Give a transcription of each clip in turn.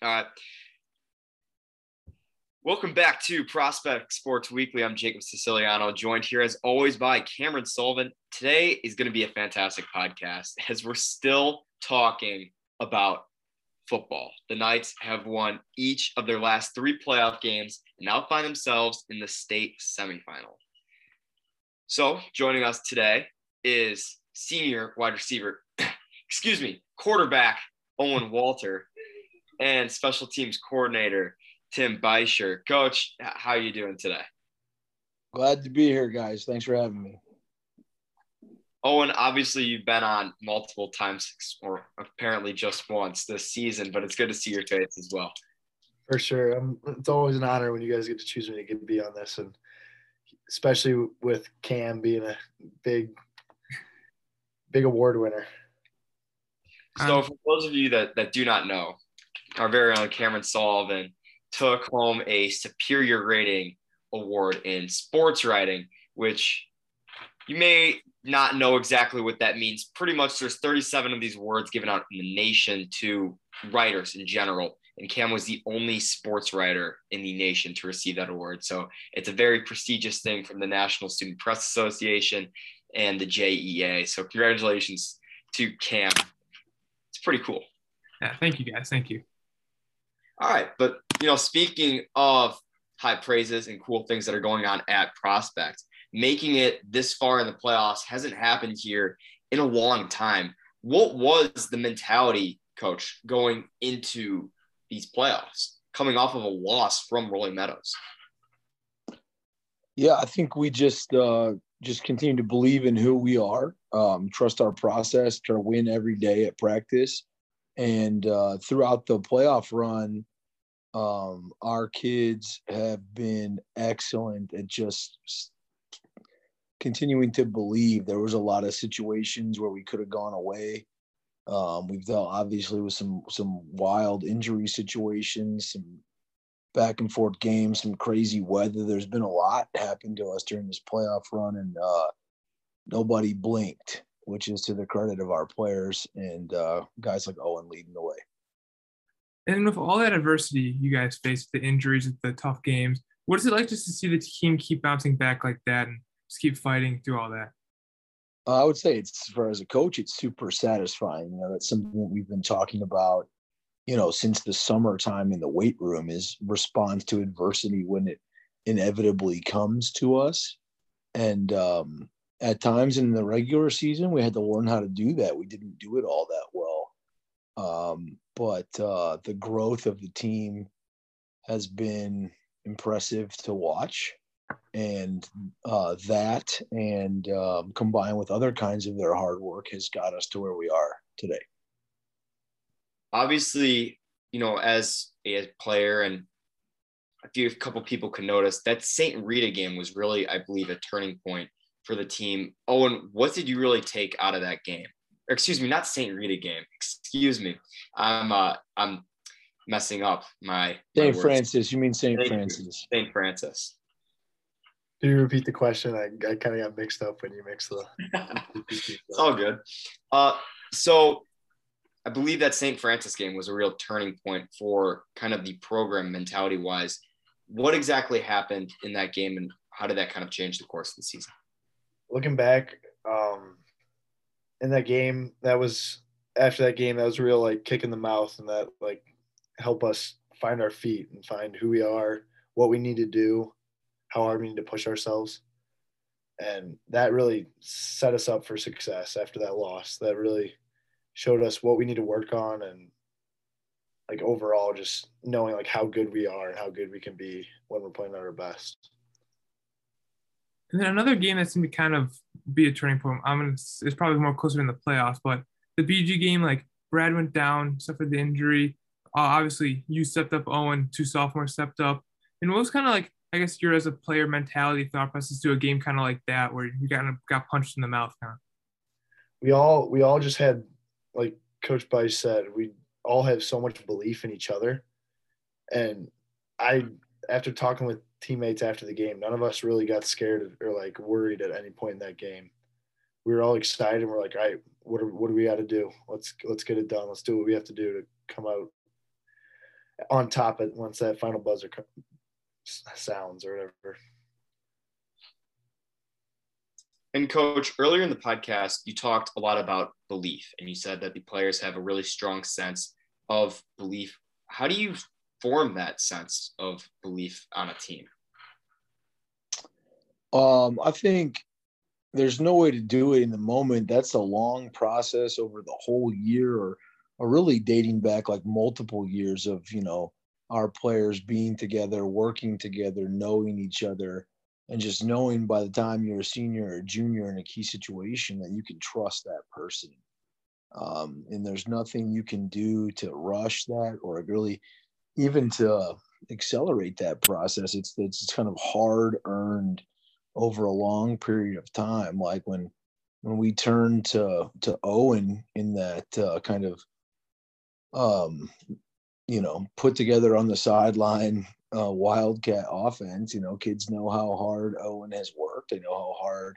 All right. Welcome back to Prospect Sports Weekly. I'm Jacob Siciliano, joined here as always by Cameron Sullivan. Today is going to be a fantastic podcast as we're still talking about football. The Knights have won each of their last three playoff games and now find themselves in the state semifinal. So, joining us today is senior wide receiver, excuse me, quarterback Owen Walter and special teams coordinator Tim Beischer. Coach, how are you doing today? Glad to be here, guys. Thanks for having me. Owen, obviously you've been on multiple times, or apparently just once this season, but it's good to see your face as well. For sure, um, it's always an honor when you guys get to choose me to get to be on this, and especially with Cam being a big, big award winner. So, for those of you that that do not know, our very own Cameron Sullivan took home a superior rating award in sports writing, which you may not know exactly what that means. Pretty much, there's 37 of these words given out in the nation to writers in general. And Cam was the only sports writer in the nation to receive that award. So it's a very prestigious thing from the National Student Press Association and the JEA. So congratulations to Cam. It's pretty cool. Yeah, thank you guys. Thank you. All right. But, you know, speaking of high praises and cool things that are going on at Prospect, making it this far in the playoffs hasn't happened here in a long time. What was the mentality, coach, going into these playoffs, coming off of a loss from Rolling Meadows? Yeah, I think we just uh, just continue to believe in who we are, um, trust our process, try to win every day at practice, and uh, throughout the playoff run, um, our kids have been excellent at just continuing to believe. There was a lot of situations where we could have gone away. Um, we've dealt obviously with some some wild injury situations, some back and forth games, some crazy weather. There's been a lot happen to us during this playoff run, and uh, nobody blinked, which is to the credit of our players and uh, guys like Owen leading the way. And with all that adversity you guys faced, the injuries, the tough games, what is it like just to see the team keep bouncing back like that and just keep fighting through all that? Uh, I would say it's for as a coach, it's super satisfying. You know, that's something that we've been talking about, you know, since the summertime in the weight room is response to adversity when it inevitably comes to us. And um, at times in the regular season, we had to learn how to do that. We didn't do it all that well. Um, but uh, the growth of the team has been impressive to watch and uh, that and um, combined with other kinds of their hard work has got us to where we are today obviously you know as a player and a few a couple people can notice that st rita game was really i believe a turning point for the team owen what did you really take out of that game or excuse me not st rita game excuse me i'm uh i'm messing up my st francis you mean st francis st francis do you repeat the question? I, I kind of got mixed up when you mixed the. it's all good. Uh, so I believe that St. Francis game was a real turning point for kind of the program mentality wise. What exactly happened in that game and how did that kind of change the course of the season? Looking back, um, in that game, that was after that game, that was real like kick in the mouth and that like help us find our feet and find who we are, what we need to do how hard we need to push ourselves. And that really set us up for success after that loss. That really showed us what we need to work on and like overall just knowing like how good we are and how good we can be when we're playing at our best. And then another game that seemed to kind of be a turning point. I'm gonna, it's probably more closer in the playoffs, but the BG game, like Brad went down, suffered the injury. Uh, obviously, you stepped up, Owen, two sophomores stepped up. And what was kind of like I guess you're as a player mentality thought process to a game kind of like that where you kind of got punched in the mouth kind of. We all we all just had like Coach Bice said, we all have so much belief in each other. And I after talking with teammates after the game, none of us really got scared or like worried at any point in that game. We were all excited and we're like, all right, what, are, what do we got to do? Let's let's get it done. Let's do what we have to do to come out on top once that final buzzer sounds or whatever. And coach, earlier in the podcast, you talked a lot about belief and you said that the players have a really strong sense of belief. How do you form that sense of belief on a team? Um, I think there's no way to do it in the moment. That's a long process over the whole year or, or really dating back like multiple years of, you know, our players being together, working together, knowing each other, and just knowing by the time you're a senior or a junior in a key situation that you can trust that person. Um, and there's nothing you can do to rush that or really even to accelerate that process. It's it's kind of hard earned over a long period of time. Like when when we turned to to Owen in that uh, kind of um, you know put together on the sideline uh, wildcat offense. You know, kids know how hard Owen has worked. They know how hard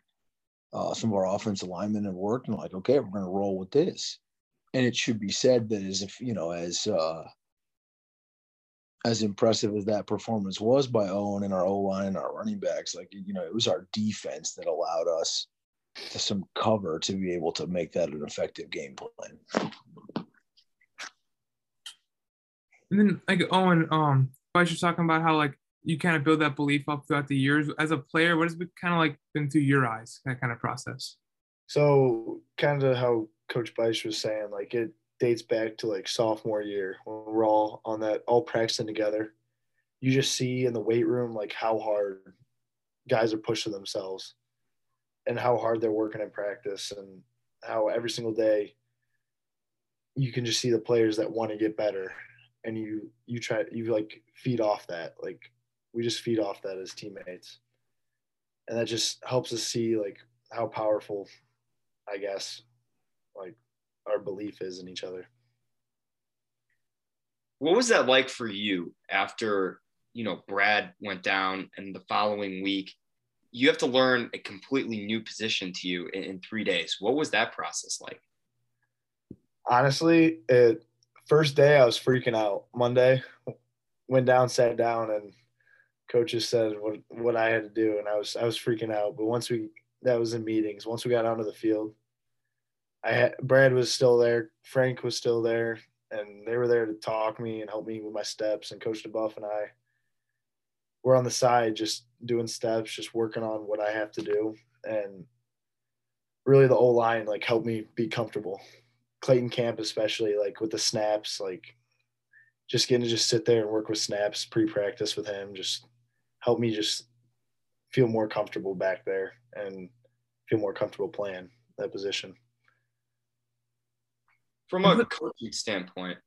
uh, some of our offensive linemen have worked. And like, okay, we're going to roll with this. And it should be said that as if you know, as uh, as impressive as that performance was by Owen and our O line and our running backs, like you know, it was our defense that allowed us to some cover to be able to make that an effective game plan. And then like Owen, um, I was talking about how like you kind of build that belief up throughout the years as a player. What has it kind of like been through your eyes, that kind of process? So kind of how Coach Bice was saying, like it dates back to like sophomore year when we're all on that all practicing together. You just see in the weight room like how hard guys are pushing themselves and how hard they're working in practice and how every single day you can just see the players that want to get better and you you try you like feed off that like we just feed off that as teammates and that just helps us see like how powerful i guess our belief is in each other what was that like for you after you know brad went down and the following week you have to learn a completely new position to you in, in three days what was that process like honestly it first day I was freaking out. Monday, went down, sat down, and coaches said what what I had to do, and I was I was freaking out. But once we that was in meetings. Once we got onto the field, I had Brad was still there, Frank was still there, and they were there to talk me and help me with my steps. And Coach DeBuff and I were on the side just doing steps, just working on what I have to do, and really the O line like helped me be comfortable Clayton Camp, especially like with the snaps, like just getting to just sit there and work with snaps pre-practice with him, just help me just feel more comfortable back there and feel more comfortable playing that position. From a coaching standpoint,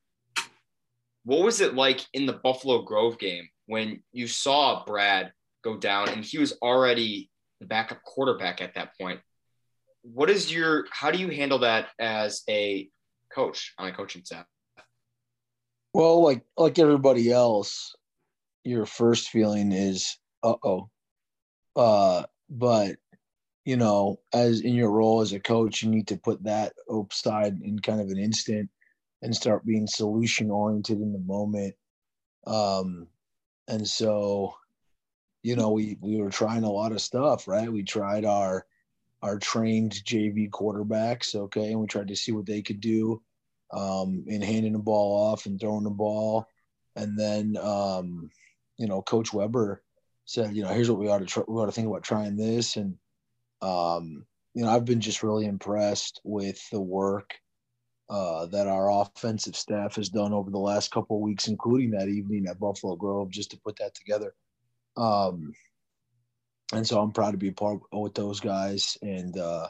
what was it like in the Buffalo Grove game when you saw Brad go down and he was already the backup quarterback at that point? what is your how do you handle that as a coach on a coaching staff? Well, like like everybody else, your first feeling is uh oh. Uh but you know, as in your role as a coach, you need to put that upside in kind of an instant and start being solution oriented in the moment. Um and so, you know, we we were trying a lot of stuff, right? We tried our our trained JV quarterbacks, okay, and we tried to see what they could do um, in handing the ball off and throwing the ball. And then, um, you know, Coach Weber said, you know, here's what we ought to try, we ought to think about trying this. And, um, you know, I've been just really impressed with the work uh, that our offensive staff has done over the last couple of weeks, including that evening at Buffalo Grove, just to put that together. Um, and so I'm proud to be a part with those guys. And uh,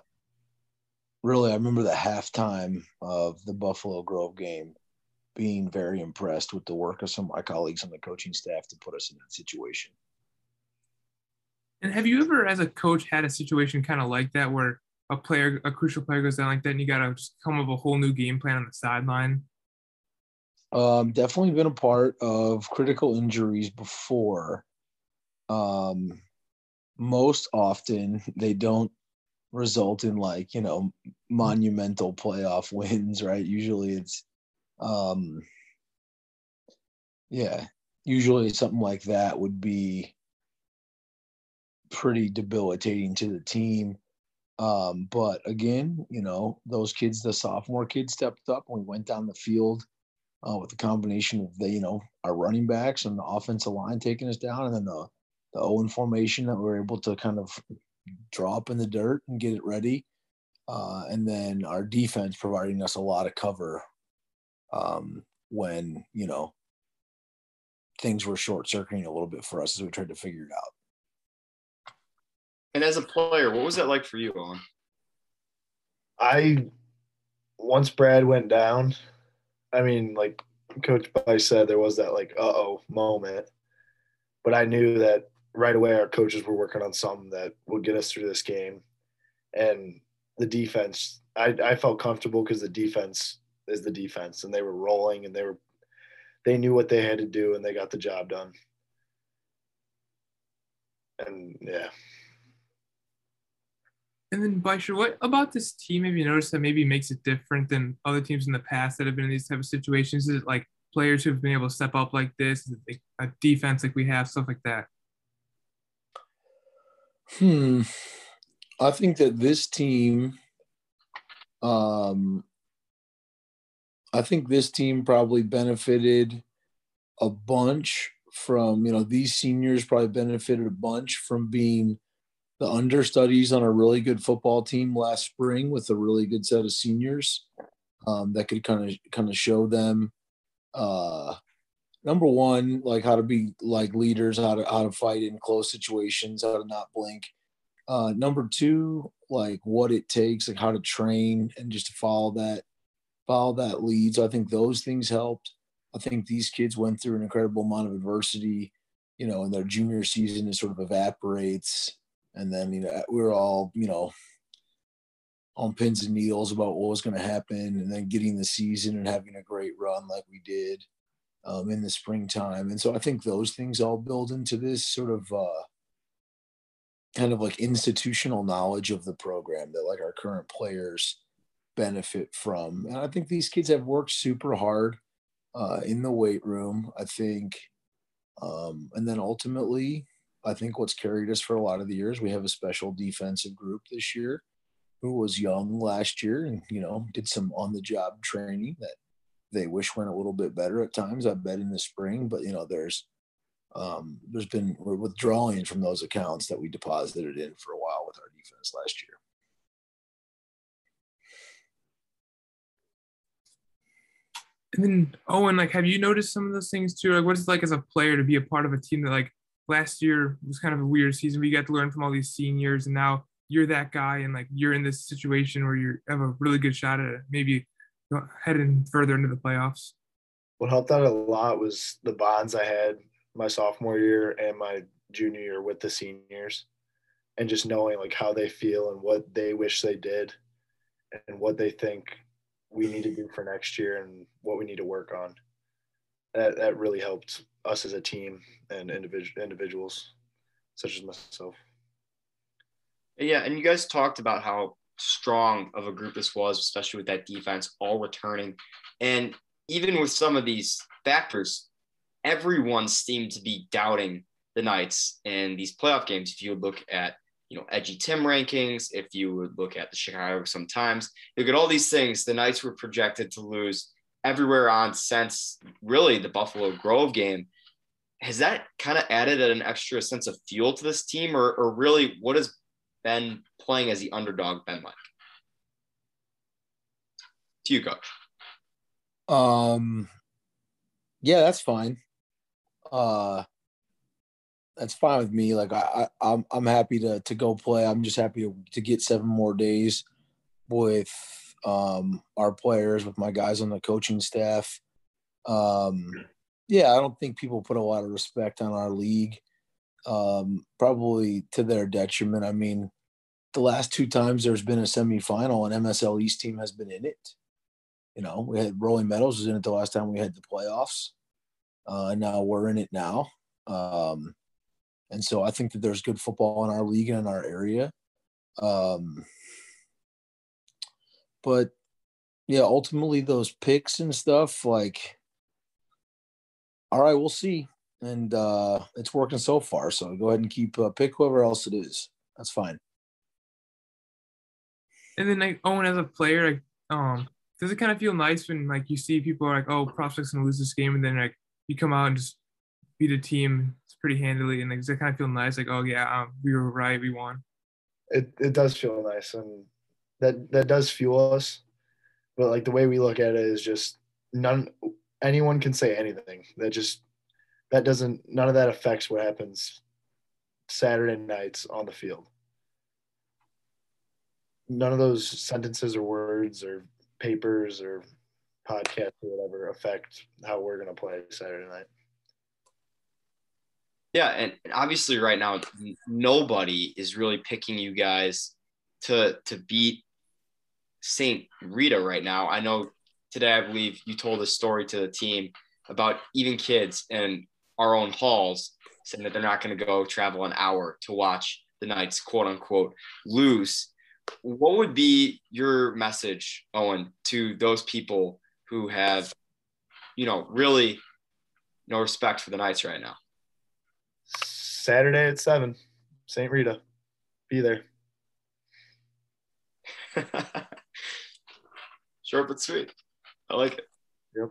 really, I remember the halftime of the Buffalo Grove game being very impressed with the work of some of my colleagues on the coaching staff to put us in that situation. And have you ever, as a coach, had a situation kind of like that where a player, a crucial player goes down like that, and you got to just come up with a whole new game plan on the sideline? Um, definitely been a part of critical injuries before. Um, most often they don't result in like you know monumental playoff wins right usually it's um Yeah, usually something like that would be pretty debilitating to the team. Um, but again, you know, those kids, the sophomore kids stepped up and we went down the field uh, with the combination of the, you know, our running backs and the offensive line taking us down and then the, the Owen formation that we are able to kind of drop in the dirt and get it ready. Uh, and then our defense providing us a lot of cover um, when, you know, things were short circuiting a little bit for us as we tried to figure it out. And as a player, what was that like for you, Owen? I once Brad went down, I mean, like Coach Bice said, there was that like uh oh moment. But I knew that right away our coaches were working on something that would get us through this game. And the defense, I, I felt comfortable because the defense is the defense and they were rolling and they were they knew what they had to do and they got the job done. And yeah. And then, Beischer, what about this team have you noticed that maybe makes it different than other teams in the past that have been in these type of situations? Is it like players who've been able to step up like this? A defense like we have, stuff like that? Hmm. I think that this team, um, I think this team probably benefited a bunch from, you know, these seniors probably benefited a bunch from being the understudies on a really good football team last spring with a really good set of seniors um, that could kind of kind of show them uh, number one like how to be like leaders how to how to fight in close situations how to not blink. Uh, number two like what it takes like how to train and just to follow that follow that lead so i think those things helped. I think these kids went through an incredible amount of adversity you know in their junior season it sort of evaporates and then you know we were all you know on pins and needles about what was going to happen and then getting the season and having a great run like we did um, in the springtime. And so i think those things all build into this sort of uh, kind of like institutional knowledge of the program that like our current players benefit from. And i think these kids have worked super hard uh, in the weight room i think um, and then ultimately I think what's carried us for a lot of the years, we have a special defensive group this year who was young last year and, you know, did some on the job training that they wish went a little bit better at times, I bet in the spring. But, you know, there's, um, there's been, withdrawing from those accounts that we deposited in for a while with our defense last year. And then Owen, like, have you noticed some of those things too? Like, what is it like as a player to be a part of a team that like last year was kind of a weird season. We got to learn from all these seniors, and now you're that guy, and like you're in this situation where you have a really good shot at maybe heading further into the playoffs. What helped out a lot was the bonds I had my sophomore year and my junior year with the seniors, and just knowing like how they feel and what they wish they did, and what they think we need to do for next year and what we need to work on. That that really helped us as a team and individual individuals such as myself. Yeah, and you guys talked about how strong of a group this was, especially with that defense all returning. And even with some of these factors, everyone seemed to be doubting the Knights in these playoff games. If you look at, you know, Edgy Tim rankings, if you would look at the Chicago Sun-Times, look at all these things, the Knights were projected to lose everywhere on since really the Buffalo Grove game has that kind of added an extra sense of fuel to this team, or, or really what has been playing as the underdog been like? To you, coach. Um, yeah, that's fine. Uh, that's fine with me. Like I, I I'm I'm happy to to go play. I'm just happy to, to get seven more days with um our players, with my guys on the coaching staff. Um yeah, I don't think people put a lot of respect on our league. Um, probably to their detriment. I mean, the last two times there's been a semifinal, an MSL East team has been in it. You know, we had Rolling Meadows was in it the last time we had the playoffs. Uh, and now we're in it now. Um, and so I think that there's good football in our league and in our area. Um, but yeah, ultimately those picks and stuff, like All right, we'll see. And uh, it's working so far. So go ahead and keep uh, pick whoever else it is. That's fine. And then like Owen as a player, like um, does it kind of feel nice when like you see people are like, oh, prospects gonna lose this game, and then like you come out and just beat a team pretty handily, and like, does it kind of feel nice? Like, oh yeah, um, we were right, we won. It it does feel nice, and that that does fuel us. But like the way we look at it is just none. Anyone can say anything. That just that doesn't none of that affects what happens Saturday nights on the field. None of those sentences or words or papers or podcasts or whatever affect how we're going to play Saturday night. Yeah, and obviously right now nobody is really picking you guys to to beat St. Rita right now. I know today I believe you told a story to the team about even kids in our own halls saying that they're not going to go travel an hour to watch the Knights quote unquote lose. What would be your message, Owen, to those people who have, you know, really no respect for the Knights right now? Saturday at seven, St. Rita. Be there. Short but sweet. I like it. Yep.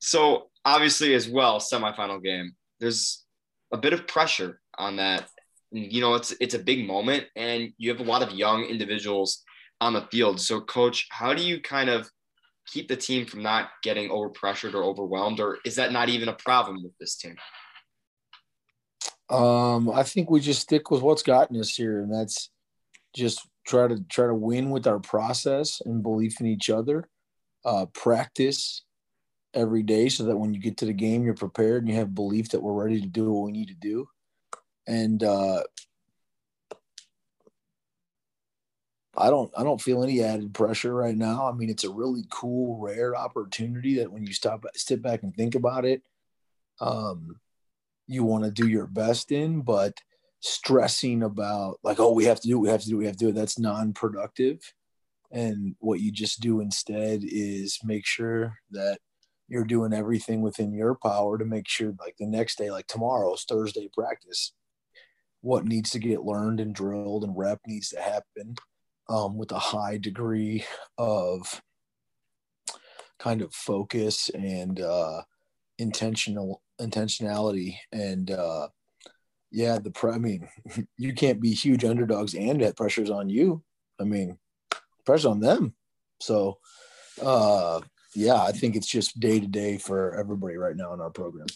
So obviously, as well, semifinal game. There's a bit of pressure on that. You know, it's it's a big moment, and you have a lot of young individuals on the field. So, coach, how do you kind of keep the team from not getting overpressured or overwhelmed, or is that not even a problem with this team? Um, I think we just stick with what's gotten us here, and that's just try to try to win with our process and belief in each other. Uh, practice every day so that when you get to the game, you're prepared and you have belief that we're ready to do what we need to do. And uh, I don't I don't feel any added pressure right now. I mean, it's a really cool, rare opportunity that when you stop step back and think about it, um, you want to do your best in, but stressing about like, oh, we have to do, it, we have to do, it, we have to do it. That's non-productive. And what you just do instead is make sure that you're doing everything within your power to make sure like the next day, like tomorrow's Thursday practice, what needs to get learned and drilled and rep needs to happen um, with a high degree of kind of focus and uh, intentional intentionality and uh, yeah the pre- i mean you can't be huge underdogs and that pressure's on you. I mean pressure on them. So uh yeah i think it's just day to day for everybody right now in our program.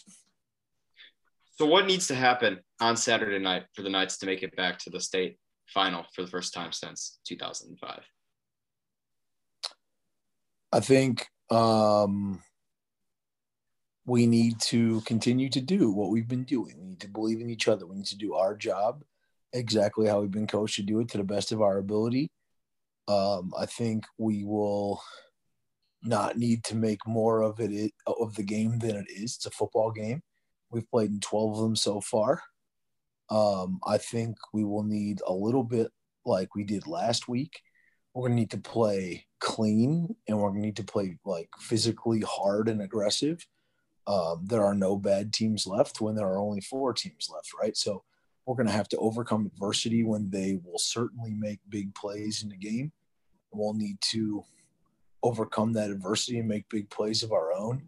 So what needs to happen on saturday night for the knights to make it back to the state final for the first time since 2005? I think um, we need to continue to do what we've been doing. We need to believe in each other. We need to do our job exactly how we've been coached to do it to the best of our ability. Um, I think we will not need to make more of it of the game than it is. It's a football game. We've played in 12 of them so far. Um, I think we will need a little bit like we did last week. We're gonna need to play clean, and we're gonna need to play like physically hard and aggressive. Um, there are no bad teams left when there are only four teams left, right? So we're gonna have to overcome adversity when they will certainly make big plays in the game. We'll need to overcome that adversity and make big plays of our own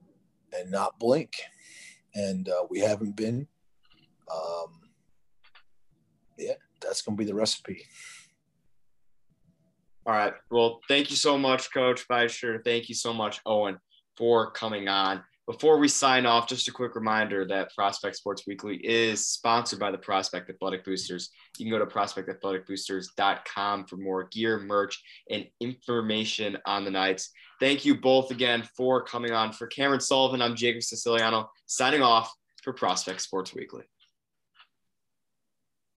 and not blink. And uh, we haven't been. Um, yeah, that's going to be the recipe. All right. Well, thank you so much, Coach Beischer. Thank you so much, Owen, for coming on. Before we sign off, just a quick reminder that Prospect Sports Weekly is sponsored by the Prospect Athletic Boosters. You can go to prospectathleticboosters.com for more gear, merch, and information on the Knights. Thank you both again for coming on. For Cameron Sullivan, I'm Jacob Siciliano, signing off for Prospect Sports Weekly.